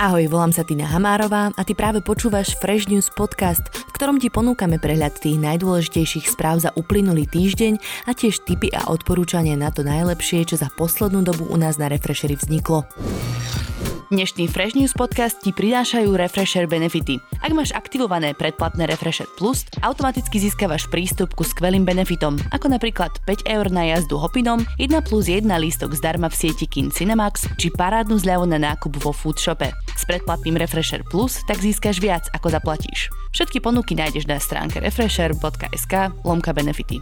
Ahoj, volám sa Tina Hamárová a ty práve počúvaš Fresh News podcast, v ktorom ti ponúkame prehľad tých najdôležitejších správ za uplynulý týždeň a tiež tipy a odporúčania na to najlepšie, čo za poslednú dobu u nás na Refreshery vzniklo. Dnešný Fresh News podcast ti prinášajú Refresher benefity. Ak máš aktivované predplatné Refresher Plus, automaticky získavaš prístup ku skvelým benefitom, ako napríklad 5 eur na jazdu hopinom, 1 plus 1 lístok zdarma v sieti Kin Cinemax či parádnu zľavu na nákup vo Foodshope. Predplatným Refresher Plus tak získaš viac, ako zaplatíš. Všetky ponuky nájdeš na stránke refresher.sk lomka benefity.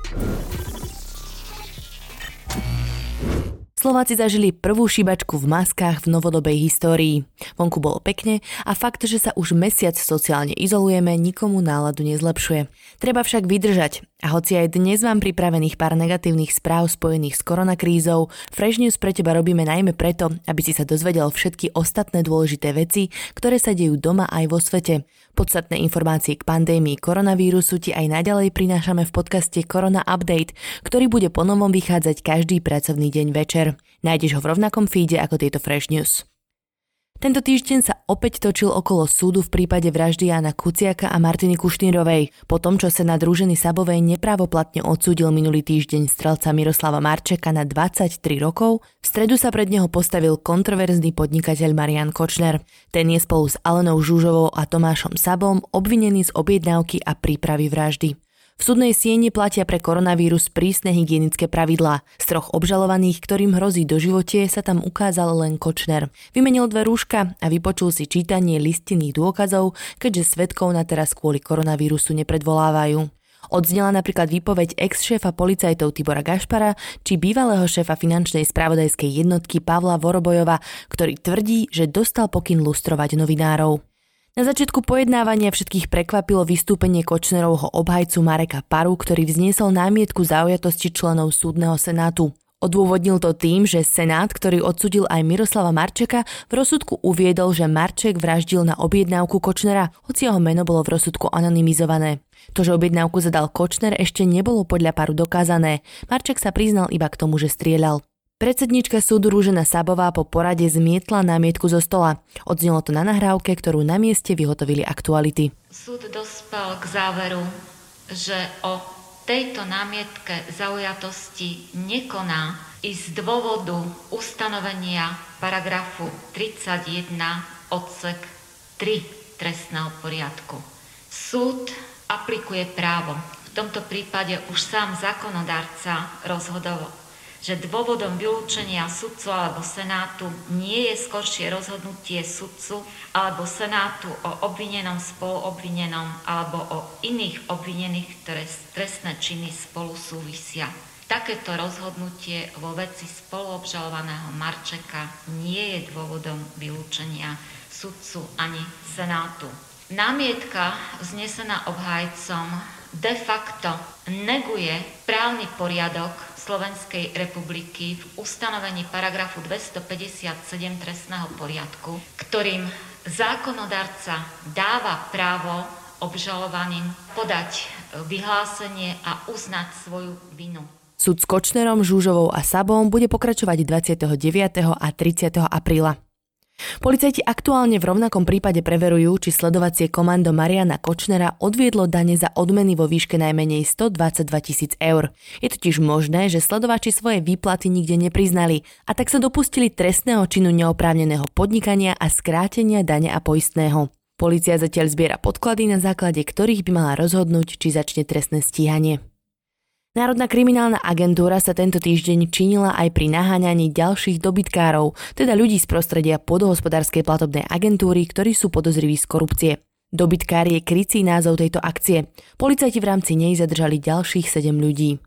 Slováci zažili prvú šibačku v maskách v novodobej histórii. Vonku bolo pekne a fakt, že sa už mesiac sociálne izolujeme, nikomu náladu nezlepšuje. Treba však vydržať a hoci aj dnes mám pripravených pár negatívnych správ spojených s koronakrízou, Fresh News pre teba robíme najmä preto, aby si sa dozvedel všetky ostatné dôležité veci, ktoré sa dejú doma aj vo svete. Podstatné informácie k pandémii koronavírusu ti aj naďalej prinášame v podcaste Korona Update, ktorý bude ponovom vychádzať každý pracovný deň večer. Nájdeš ho v rovnakom feede ako tieto Fresh News. Tento týždeň sa opäť točil okolo súdu v prípade vraždy Jana Kuciaka a Martiny Kušnírovej. Po tom, čo sa na druženy Sabovej neprávoplatne odsúdil minulý týždeň strelca Miroslava Marčeka na 23 rokov, v stredu sa pred neho postavil kontroverzný podnikateľ Marian Kočner. Ten je spolu s Alenou Žúžovou a Tomášom Sabom obvinený z objednávky a prípravy vraždy. V súdnej sieni platia pre koronavírus prísne hygienické pravidlá. Z troch obžalovaných, ktorým hrozí do živote, sa tam ukázal len Kočner. Vymenil dve rúška a vypočul si čítanie listinných dôkazov, keďže svetkov na teraz kvôli koronavírusu nepredvolávajú. Odznela napríklad výpoveď ex-šéfa policajtov Tibora Gašpara či bývalého šéfa finančnej spravodajskej jednotky Pavla Vorobojova, ktorý tvrdí, že dostal pokyn lustrovať novinárov. Na začiatku pojednávania všetkých prekvapilo vystúpenie Kočnerovho obhajcu Mareka Paru, ktorý vzniesol námietku zaujatosti členov súdneho senátu. Odôvodnil to tým, že Senát, ktorý odsudil aj Miroslava Marčeka, v rozsudku uviedol, že Marček vraždil na objednávku Kočnera, hoci jeho meno bolo v rozsudku anonymizované. To, že objednávku zadal Kočner, ešte nebolo podľa paru dokázané. Marček sa priznal iba k tomu, že strieľal. Predsednička súdu Rúžena Sabová po porade zmietla námietku zo stola. Odznelo to na nahrávke, ktorú na mieste vyhotovili aktuality. Súd dospel k záveru, že o tejto námietke zaujatosti nekoná i z dôvodu ustanovenia paragrafu 31 odsek 3 trestného poriadku. Súd aplikuje právo. V tomto prípade už sám zákonodárca rozhodoval že dôvodom vylúčenia sudcu alebo senátu nie je skoršie rozhodnutie sudcu alebo senátu o obvinenom, spoluobvinenom alebo o iných obvinených, ktoré trestné činy spolu súvisia. Takéto rozhodnutie vo veci spoluobžalovaného Marčeka nie je dôvodom vylúčenia sudcu ani senátu. Námietka vznesená obhajcom de facto neguje právny poriadok Slovenskej republiky v ustanovení paragrafu 257 trestného poriadku, ktorým zákonodarca dáva právo obžalovaným podať vyhlásenie a uznať svoju vinu. Súd s Kočnerom, Žúžovou a Sabom bude pokračovať 29. a 30. apríla. Policajti aktuálne v rovnakom prípade preverujú, či sledovacie komando Mariana Kočnera odviedlo dane za odmeny vo výške najmenej 122 tisíc eur. Je totiž možné, že sledovači svoje výplaty nikde nepriznali a tak sa dopustili trestného činu neoprávneného podnikania a skrátenia dane a poistného. Polícia zatiaľ zbiera podklady, na základe ktorých by mala rozhodnúť, či začne trestné stíhanie. Národná kriminálna agentúra sa tento týždeň činila aj pri naháňaní ďalších dobytkárov, teda ľudí z prostredia podohospodárskej platobnej agentúry, ktorí sú podozriví z korupcie. Dobytkár je krycí názov tejto akcie. Policajti v rámci nej zadržali ďalších 7 ľudí.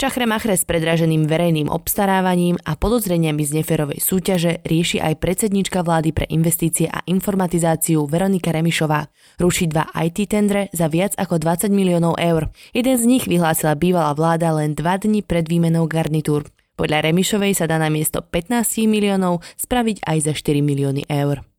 Čachre Machre s predraženým verejným obstarávaním a podozreniami z neferovej súťaže rieši aj predsednička vlády pre investície a informatizáciu Veronika Remišová. Ruší dva IT tendre za viac ako 20 miliónov eur. Jeden z nich vyhlásila bývalá vláda len dva dni pred výmenou garnitúr. Podľa Remišovej sa dá na miesto 15 miliónov spraviť aj za 4 milióny eur.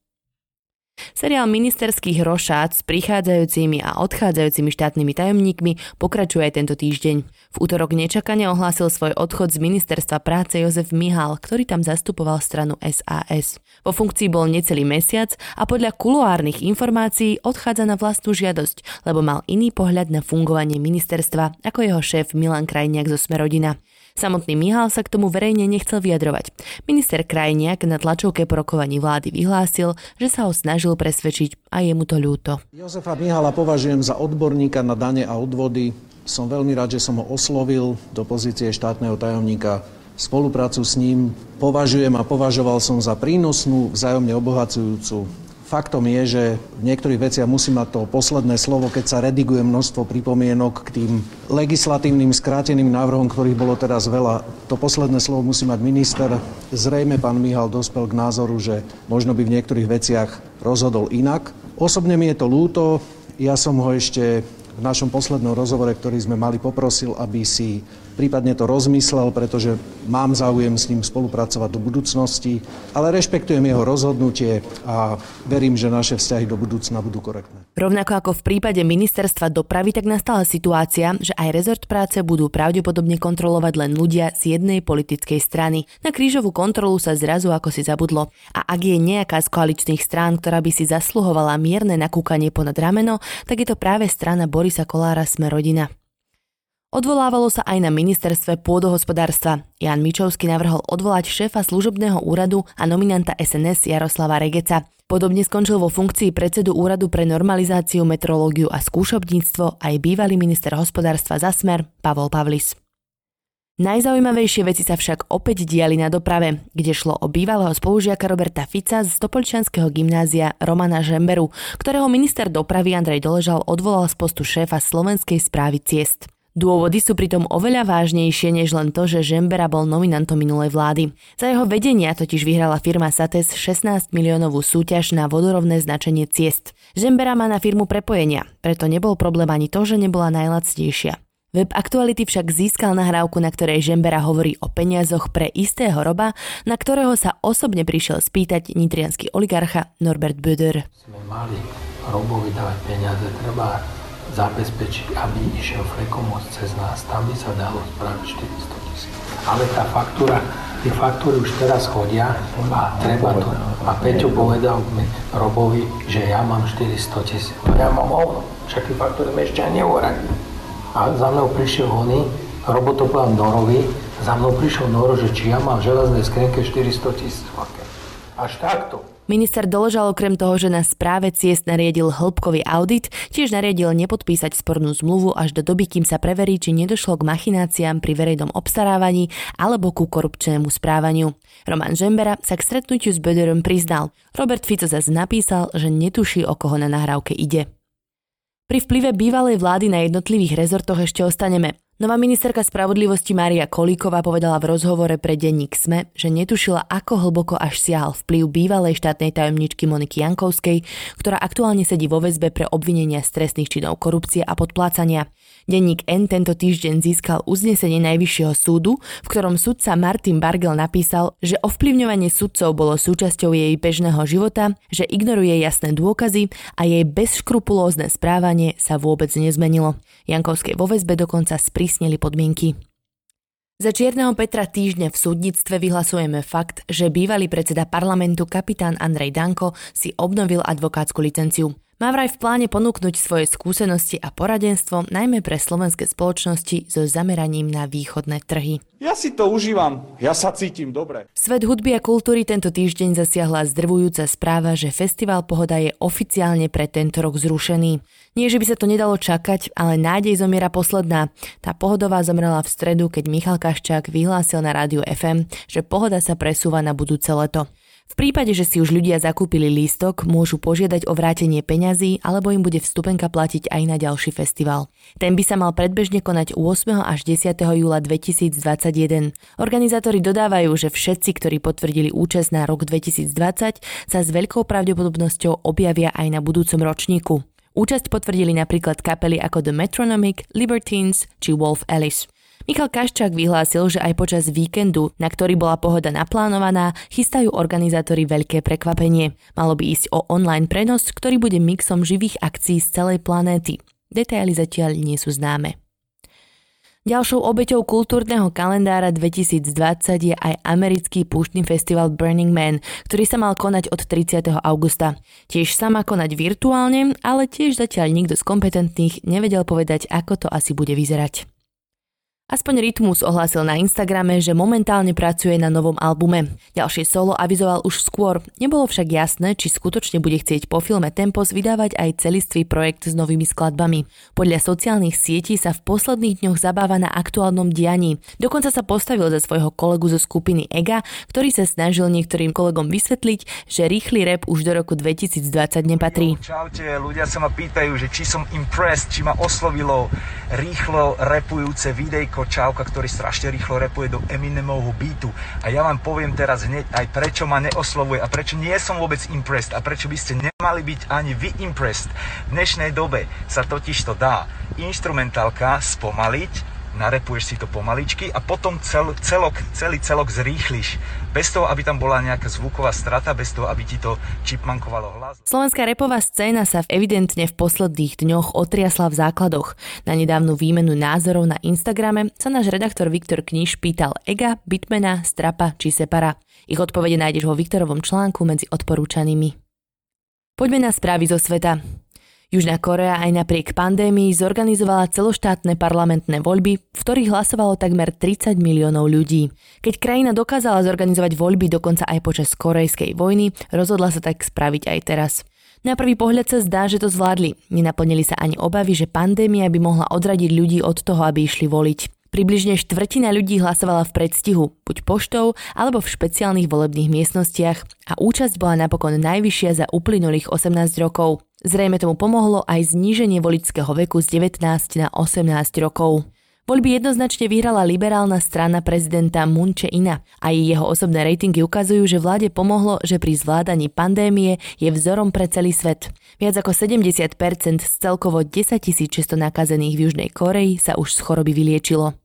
Seriál ministerských rošát s prichádzajúcimi a odchádzajúcimi štátnymi tajomníkmi pokračuje aj tento týždeň. V útorok nečakane ohlásil svoj odchod z ministerstva práce Jozef Mihal, ktorý tam zastupoval stranu SAS. Vo funkcii bol necelý mesiac a podľa kuluárnych informácií odchádza na vlastnú žiadosť, lebo mal iný pohľad na fungovanie ministerstva ako jeho šéf Milan Krajniak zo Smerodina. Samotný Mihal sa k tomu verejne nechcel vyjadrovať. Minister Krajniak na tlačovke po rokovaní vlády vyhlásil, že sa ho snažil presvedčiť a je mu to ľúto. Jozefa Mihala považujem za odborníka na dane a odvody. Som veľmi rád, že som ho oslovil do pozície štátneho tajomníka spoluprácu s ním považujem a považoval som za prínosnú, vzájomne obohacujúcu. Faktom je, že v niektorých veciach musí mať to posledné slovo, keď sa rediguje množstvo pripomienok k tým legislatívnym skráteným návrhom, ktorých bolo teraz veľa. To posledné slovo musí mať minister. Zrejme pán Mihal dospel k názoru, že možno by v niektorých veciach rozhodol inak. Osobne mi je to ľúto. Ja som ho ešte v našom poslednom rozhovore, ktorý sme mali, poprosil, aby si prípadne to rozmyslel, pretože mám záujem s ním spolupracovať do budúcnosti, ale rešpektujem jeho rozhodnutie a verím, že naše vzťahy do budúcna budú korektné. Rovnako ako v prípade ministerstva dopravy, tak nastala situácia, že aj rezort práce budú pravdepodobne kontrolovať len ľudia z jednej politickej strany. Na krížovú kontrolu sa zrazu ako si zabudlo. A ak je nejaká z koaličných strán, ktorá by si zasluhovala mierne nakúkanie ponad rameno, tak je to práve strana Borisa Kolára Sme rodina. Odvolávalo sa aj na ministerstve pôdohospodárstva. Jan Mičovský navrhol odvolať šéfa služobného úradu a nominanta SNS Jaroslava Regeca. Podobne skončil vo funkcii predsedu úradu pre normalizáciu, metrológiu a skúšobníctvo aj bývalý minister hospodárstva za smer Pavol Pavlis. Najzaujímavejšie veci sa však opäť diali na doprave, kde šlo o bývalého spolužiaka Roberta Fica z Topolčianského gymnázia Romana Žemberu, ktorého minister dopravy Andrej Doležal odvolal z postu šéfa Slovenskej správy ciest. Dôvody sú pritom oveľa vážnejšie než len to, že Žembera bol nominantom minulej vlády. Za jeho vedenia totiž vyhrala firma Sates 16 miliónovú súťaž na vodorovné značenie ciest. Žembera má na firmu prepojenia, preto nebol problém ani to, že nebola najlacnejšia. Web Aktuality však získal nahrávku, na ktorej Žembera hovorí o peniazoch pre istého roba, na ktorého sa osobne prišiel spýtať nitrianský oligarcha Norbert Böder. Sme mali robovi dávať peniaze, treba zabezpečiť, aby išiel Frekomos cez nás. Tam by sa dalo spraviť 400 tisíc. Ale tá faktúra, tie faktúry už teraz chodia a treba to. A Peťo povedal mi, Robovi, že ja mám 400 tisíc. No ja mám hovno, však tie faktúry mi ešte ani neuradili. A za mnou prišiel oný, Robo to povedal Norovi, za mnou prišiel Noro, že či ja mám v železnej skrenke 400 tisíc. Až takto. Minister doložal okrem toho, že na správe ciest nariadil hĺbkový audit, tiež nariadil nepodpísať spornú zmluvu až do doby, kým sa preverí, či nedošlo k machináciám pri verejnom obstarávaní alebo ku korupčnému správaniu. Roman Žembera sa k stretnutiu s Böderom priznal. Robert Fico zase napísal, že netuší, o koho na nahrávke ide. Pri vplyve bývalej vlády na jednotlivých rezortoch ešte ostaneme. Nová ministerka spravodlivosti Mária Kolíková povedala v rozhovore pre denník SME, že netušila, ako hlboko až siahal vplyv bývalej štátnej tajomničky Moniky Jankovskej, ktorá aktuálne sedí vo väzbe pre obvinenia z trestných činov korupcie a podplácania. Denník N tento týždeň získal uznesenie Najvyššieho súdu, v ktorom sudca Martin Bargel napísal, že ovplyvňovanie sudcov bolo súčasťou jej bežného života, že ignoruje jasné dôkazy a jej bezškrupulózne správanie sa vôbec nezmenilo. Jankovskej vo väzbe dokonca sprísnili podmienky. Za Čierneho Petra týždne v súdnictve vyhlasujeme fakt, že bývalý predseda parlamentu kapitán Andrej Danko si obnovil advokátsku licenciu. Má vraj v pláne ponúknuť svoje skúsenosti a poradenstvo najmä pre slovenské spoločnosti so zameraním na východné trhy. Ja si to užívam, ja sa cítim dobre. Svet hudby a kultúry tento týždeň zasiahla zdrvujúca správa, že Festival Pohoda je oficiálne pre tento rok zrušený. Nie, že by sa to nedalo čakať, ale nádej zomiera posledná. Tá pohodová zomrela v stredu, keď Michal Kaščák vyhlásil na rádiu FM, že pohoda sa presúva na budúce leto. V prípade, že si už ľudia zakúpili lístok, môžu požiadať o vrátenie peňazí alebo im bude vstupenka platiť aj na ďalší festival. Ten by sa mal predbežne konať 8. až 10. júla 2021. Organizátori dodávajú, že všetci, ktorí potvrdili účasť na rok 2020, sa s veľkou pravdepodobnosťou objavia aj na budúcom ročníku. Účasť potvrdili napríklad kapely ako The Metronomic, Libertines či Wolf Alice. Michal Kaščák vyhlásil, že aj počas víkendu, na ktorý bola pohoda naplánovaná, chystajú organizátori veľké prekvapenie. Malo by ísť o online prenos, ktorý bude mixom živých akcií z celej planéty. Detaily zatiaľ nie sú známe. Ďalšou obeťou kultúrneho kalendára 2020 je aj americký púštny festival Burning Man, ktorý sa mal konať od 30. augusta. Tiež sa má konať virtuálne, ale tiež zatiaľ nikto z kompetentných nevedel povedať, ako to asi bude vyzerať. Aspoň Rytmus ohlásil na Instagrame, že momentálne pracuje na novom albume. Ďalšie solo avizoval už skôr. Nebolo však jasné, či skutočne bude chcieť po filme Tempos vydávať aj celistvý projekt s novými skladbami. Podľa sociálnych sietí sa v posledných dňoch zabáva na aktuálnom dianí. Dokonca sa postavil za svojho kolegu zo skupiny EGA, ktorý sa snažil niektorým kolegom vysvetliť, že rýchly rap už do roku 2020 nepatrí. Čaute, ľudia sa ma pýtajú, že či som impressed, či ma oslovilo rýchlo repujúce videjko Čauka, ktorý strašne rýchlo repuje do Eminemovho beatu. A ja vám poviem teraz hneď aj prečo ma neoslovuje a prečo nie som vôbec impressed a prečo by ste nemali byť ani vy impressed. V dnešnej dobe sa totiž to dá instrumentálka spomaliť, narepuješ si to pomaličky a potom cel, celok, celý celok zrýchliš. Bez toho, aby tam bola nejaká zvuková strata, bez toho, aby ti to čipmankovalo hlas. Slovenská repová scéna sa evidentne v posledných dňoch otriasla v základoch. Na nedávnu výmenu názorov na Instagrame sa náš redaktor Viktor Kniž pýtal Ega, Bitmana, Strapa či Separa. Ich odpovede nájdeš vo Viktorovom článku medzi odporúčanými. Poďme na správy zo sveta. Južná Korea aj napriek pandémii zorganizovala celoštátne parlamentné voľby, v ktorých hlasovalo takmer 30 miliónov ľudí. Keď krajina dokázala zorganizovať voľby dokonca aj počas korejskej vojny, rozhodla sa tak spraviť aj teraz. Na prvý pohľad sa zdá, že to zvládli. Nenaplnili sa ani obavy, že pandémia by mohla odradiť ľudí od toho, aby išli voliť. Približne štvrtina ľudí hlasovala v predstihu, buď poštou alebo v špeciálnych volebných miestnostiach a účasť bola napokon najvyššia za uplynulých 18 rokov. Zrejme tomu pomohlo aj zníženie voličského veku z 19 na 18 rokov. Voľby jednoznačne vyhrala liberálna strana prezidenta Moon Jae-ina a jeho osobné rejtingy ukazujú, že vláde pomohlo, že pri zvládaní pandémie je vzorom pre celý svet. Viac ako 70% z celkovo 10 600 nakazených v Južnej Koreji sa už z choroby vyliečilo.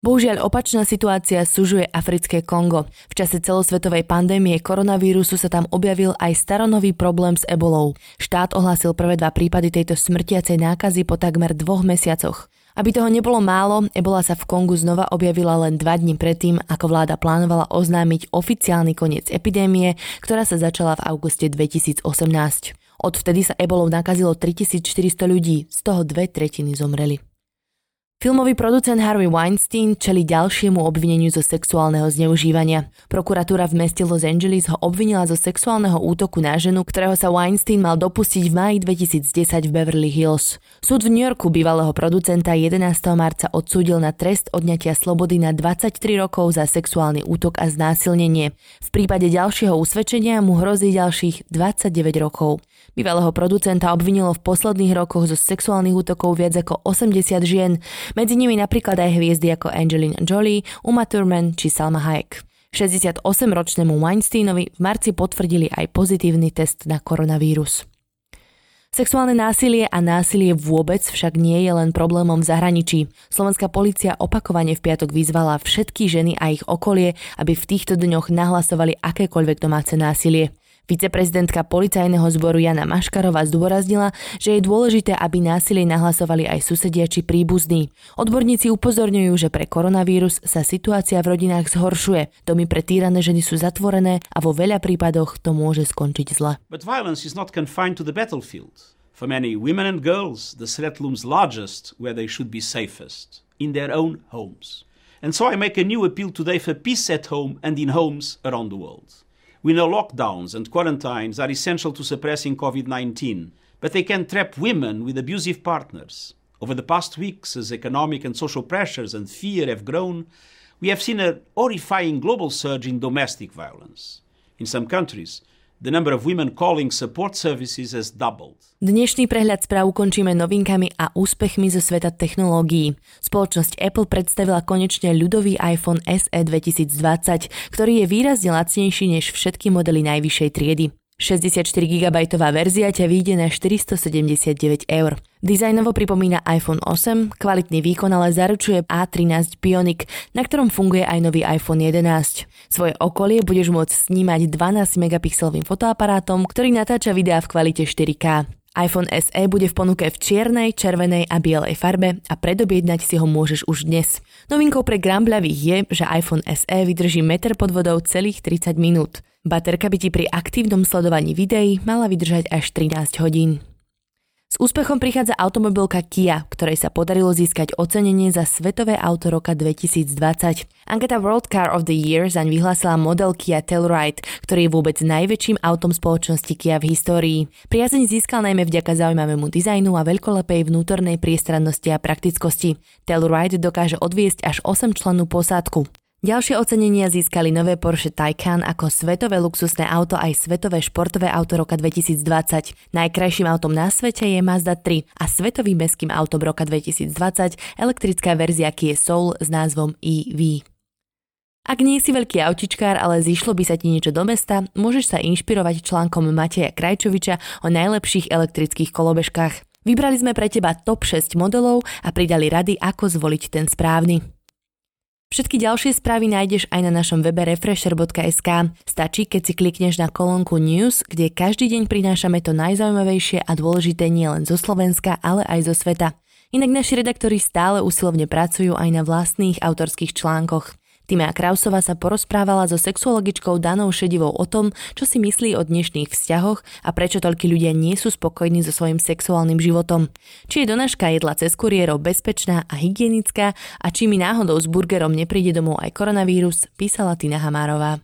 Bohužiaľ opačná situácia sužuje africké Kongo. V čase celosvetovej pandémie koronavírusu sa tam objavil aj staronový problém s ebolou. Štát ohlásil prvé dva prípady tejto smrtiacej nákazy po takmer dvoch mesiacoch. Aby toho nebolo málo, ebola sa v Kongu znova objavila len dva dní predtým, ako vláda plánovala oznámiť oficiálny koniec epidémie, ktorá sa začala v auguste 2018. Odvtedy sa ebolou nakazilo 3400 ľudí, z toho dve tretiny zomreli. Filmový producent Harvey Weinstein čeli ďalšiemu obvineniu zo sexuálneho zneužívania. Prokuratúra v meste Los Angeles ho obvinila zo sexuálneho útoku na ženu, ktorého sa Weinstein mal dopustiť v máji 2010 v Beverly Hills. Súd v New Yorku bývalého producenta 11. marca odsúdil na trest odňatia slobody na 23 rokov za sexuálny útok a znásilnenie. V prípade ďalšieho usvedčenia mu hrozí ďalších 29 rokov. Bývalého producenta obvinilo v posledných rokoch zo sexuálnych útokov viac ako 80 žien, medzi nimi napríklad aj hviezdy ako Angelina Jolie, Uma Thurman či Salma Hayek. 68-ročnému Weinsteinovi v marci potvrdili aj pozitívny test na koronavírus. Sexuálne násilie a násilie vôbec však nie je len problémom v zahraničí. Slovenská policia opakovane v piatok vyzvala všetky ženy a ich okolie, aby v týchto dňoch nahlasovali akékoľvek domáce násilie. Viceprezidentka policajného zboru Jana Maškarová zdôraznila, že je dôležité, aby násilie nahlasovali aj susedia či príbuzní. Odborníci upozorňujú, že pre koronavírus sa situácia v rodinách zhoršuje. Domy pre týrané ženy sú zatvorené a vo veľa prípadoch to môže skončiť zle. But violence is not confined to the battlefield. For many women and girls, the threat looms largest where they should be safest, in their own homes. And so I make a new appeal today for peace at home and in homes around the world. We know lockdowns and quarantines are essential to suppressing COVID 19, but they can trap women with abusive partners. Over the past weeks, as economic and social pressures and fear have grown, we have seen a horrifying global surge in domestic violence. In some countries, The number of women calling support services has doubled. Dnešný prehľad správ ukončíme novinkami a úspechmi zo sveta technológií. Spoločnosť Apple predstavila konečne ľudový iPhone SE 2020, ktorý je výrazne lacnejší než všetky modely najvyššej triedy. 64 GB verzia ťa vyjde na 479 eur. Dizajnovo pripomína iPhone 8, kvalitný výkon ale zaručuje A13 Bionic, na ktorom funguje aj nový iPhone 11. Svoje okolie budeš môcť snímať 12 megapixelovým fotoaparátom, ktorý natáča videá v kvalite 4K iPhone SE bude v ponuke v čiernej, červenej a bielej farbe a predobjednať si ho môžeš už dnes. Novinkou pre grambľavých je, že iPhone SE vydrží meter pod vodou celých 30 minút. Baterka by ti pri aktívnom sledovaní videí mala vydržať až 13 hodín. S úspechom prichádza automobilka Kia, ktorej sa podarilo získať ocenenie za Svetové auto roka 2020. Anketa World Car of the Year zaň vyhlásila model Kia Telluride, ktorý je vôbec najväčším autom spoločnosti Kia v histórii. Priazeň získal najmä vďaka zaujímavému dizajnu a veľkolepej vnútornej priestrannosti a praktickosti. Telluride dokáže odviesť až 8 člennú posádku. Ďalšie ocenenia získali nové Porsche Taycan ako svetové luxusné auto aj svetové športové auto roka 2020. Najkrajším autom na svete je Mazda 3 a svetovým mestským autom roka 2020 elektrická verzia Kia Soul s názvom EV. Ak nie si veľký autičkár, ale zišlo by sa ti niečo do mesta, môžeš sa inšpirovať článkom Mateja Krajčoviča o najlepších elektrických kolobežkách. Vybrali sme pre teba top 6 modelov a pridali rady, ako zvoliť ten správny. Všetky ďalšie správy nájdeš aj na našom webe refresher.sk. Stačí, keď si klikneš na kolónku News, kde každý deň prinášame to najzaujímavejšie a dôležité nielen zo Slovenska, ale aj zo sveta. Inak naši redaktori stále usilovne pracujú aj na vlastných autorských článkoch. Týmea Krausová sa porozprávala so sexuologičkou Danou Šedivou o tom, čo si myslí o dnešných vzťahoch a prečo toľky ľudia nie sú spokojní so svojím sexuálnym životom. Či je donáška jedla cez kuriérov bezpečná a hygienická a či mi náhodou s burgerom nepríde domov aj koronavírus, písala Tina Hamárová.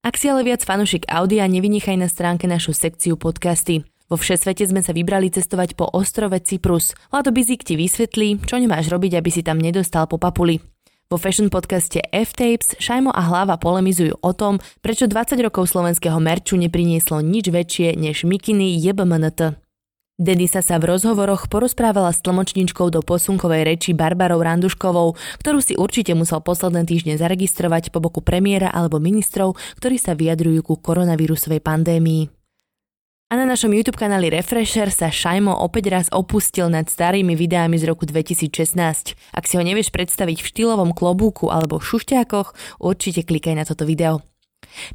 Ak si ale viac fanušik Audia, nevynechaj na stránke našu sekciu podcasty. Vo všesvete sme sa vybrali cestovať po ostrove Cyprus. Lado Bizik ti vysvetlí, čo nemáš robiť, aby si tam nedostal po papuli. Vo fashion podcaste F-Tapes Šajmo a Hlava polemizujú o tom, prečo 20 rokov slovenského merču neprinieslo nič väčšie než mikiny JBMNT. Denisa sa v rozhovoroch porozprávala s tlmočničkou do posunkovej reči Barbarou Randuškovou, ktorú si určite musel posledné týždne zaregistrovať po boku premiéra alebo ministrov, ktorí sa vyjadrujú ku koronavírusovej pandémii. A na našom YouTube kanáli Refresher sa Šajmo opäť raz opustil nad starými videami z roku 2016. Ak si ho nevieš predstaviť v štýlovom klobúku alebo šušťákoch, určite klikaj na toto video.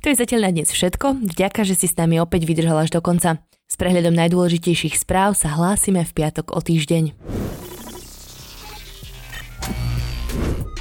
To je zatiaľ na dnes všetko, vďaka, že si s nami opäť vydržal až do konca. S prehľadom najdôležitejších správ sa hlásime v piatok o týždeň.